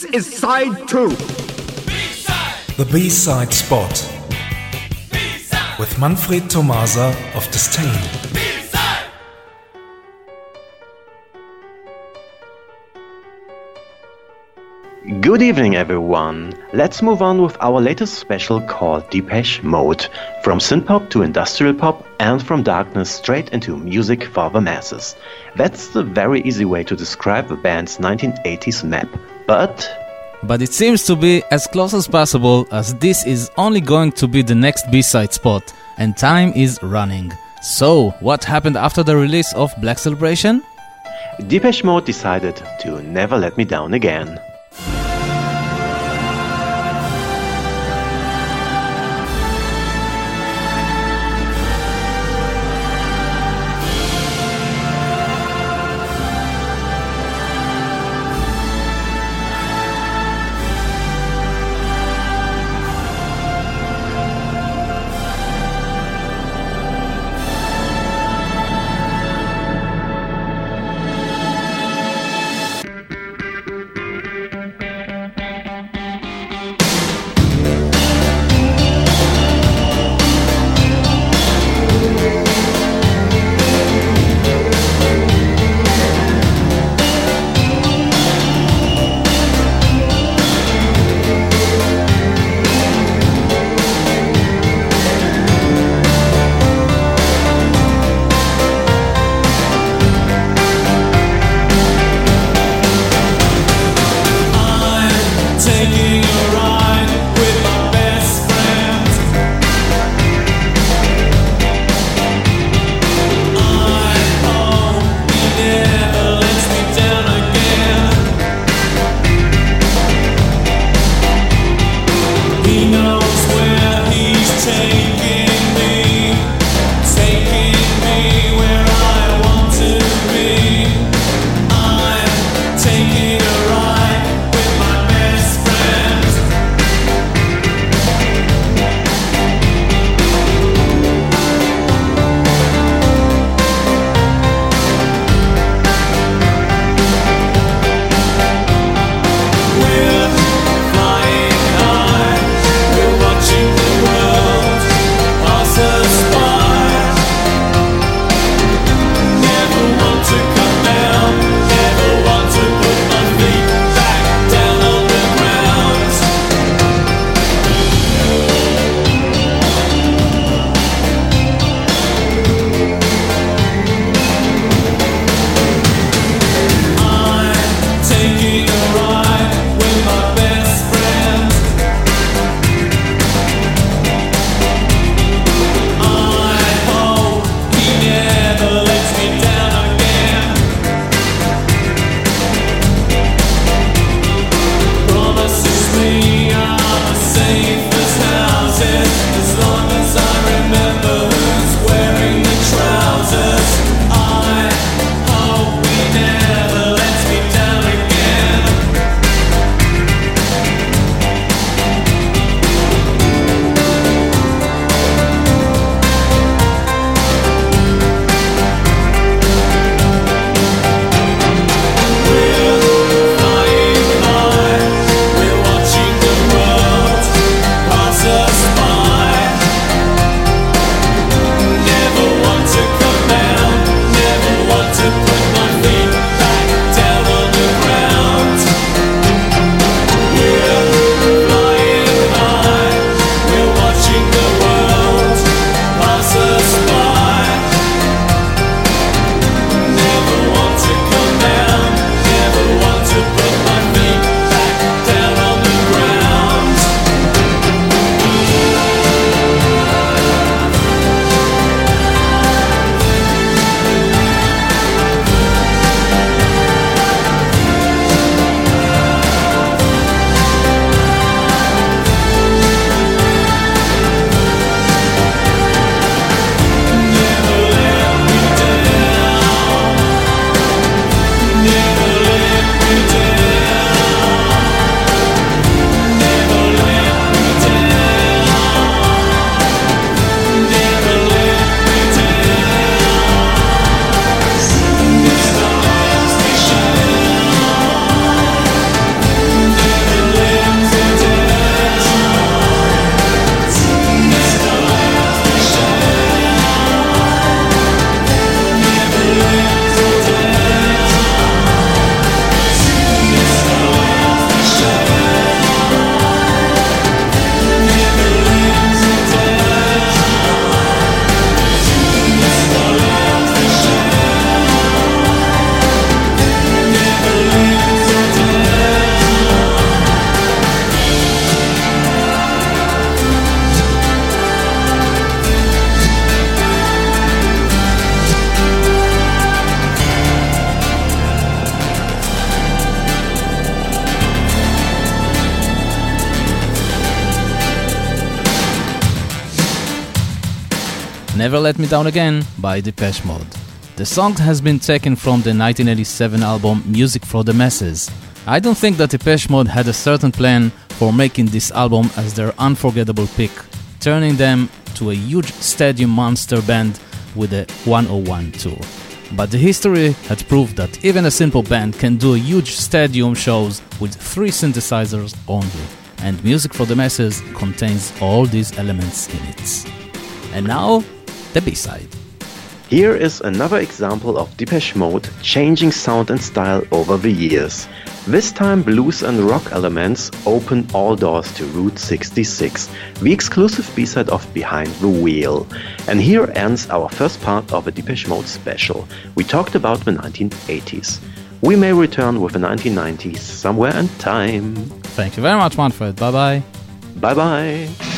This is side two. The B-side spot with Manfred Tomasa of Disdain. Good evening, everyone. Let's move on with our latest special called Depeche Mode. From synthpop to industrial pop, and from darkness straight into music for the masses. That's the very easy way to describe the band's 1980s map. But. But it seems to be as close as possible, as this is only going to be the next B side spot, and time is running. So, what happened after the release of Black Celebration? Depeche Mode decided to never let me down again. we know. Never Let Me Down Again by Depeche Mode. The song has been taken from the 1987 album Music for the Masses. I don't think that Depeche Mode had a certain plan for making this album as their unforgettable pick, turning them to a huge stadium monster band with a 101 tour. But the history had proved that even a simple band can do huge stadium shows with three synthesizers only, and Music for the Masses contains all these elements in it. And now, the B-side. Here is another example of Depeche Mode changing sound and style over the years. This time blues and rock elements open all doors to Route 66, the exclusive B-side of Behind the Wheel. And here ends our first part of a Depeche Mode special. We talked about the 1980s. We may return with the 1990s somewhere in time. Thank you very much, Manfred. Bye bye. Bye bye.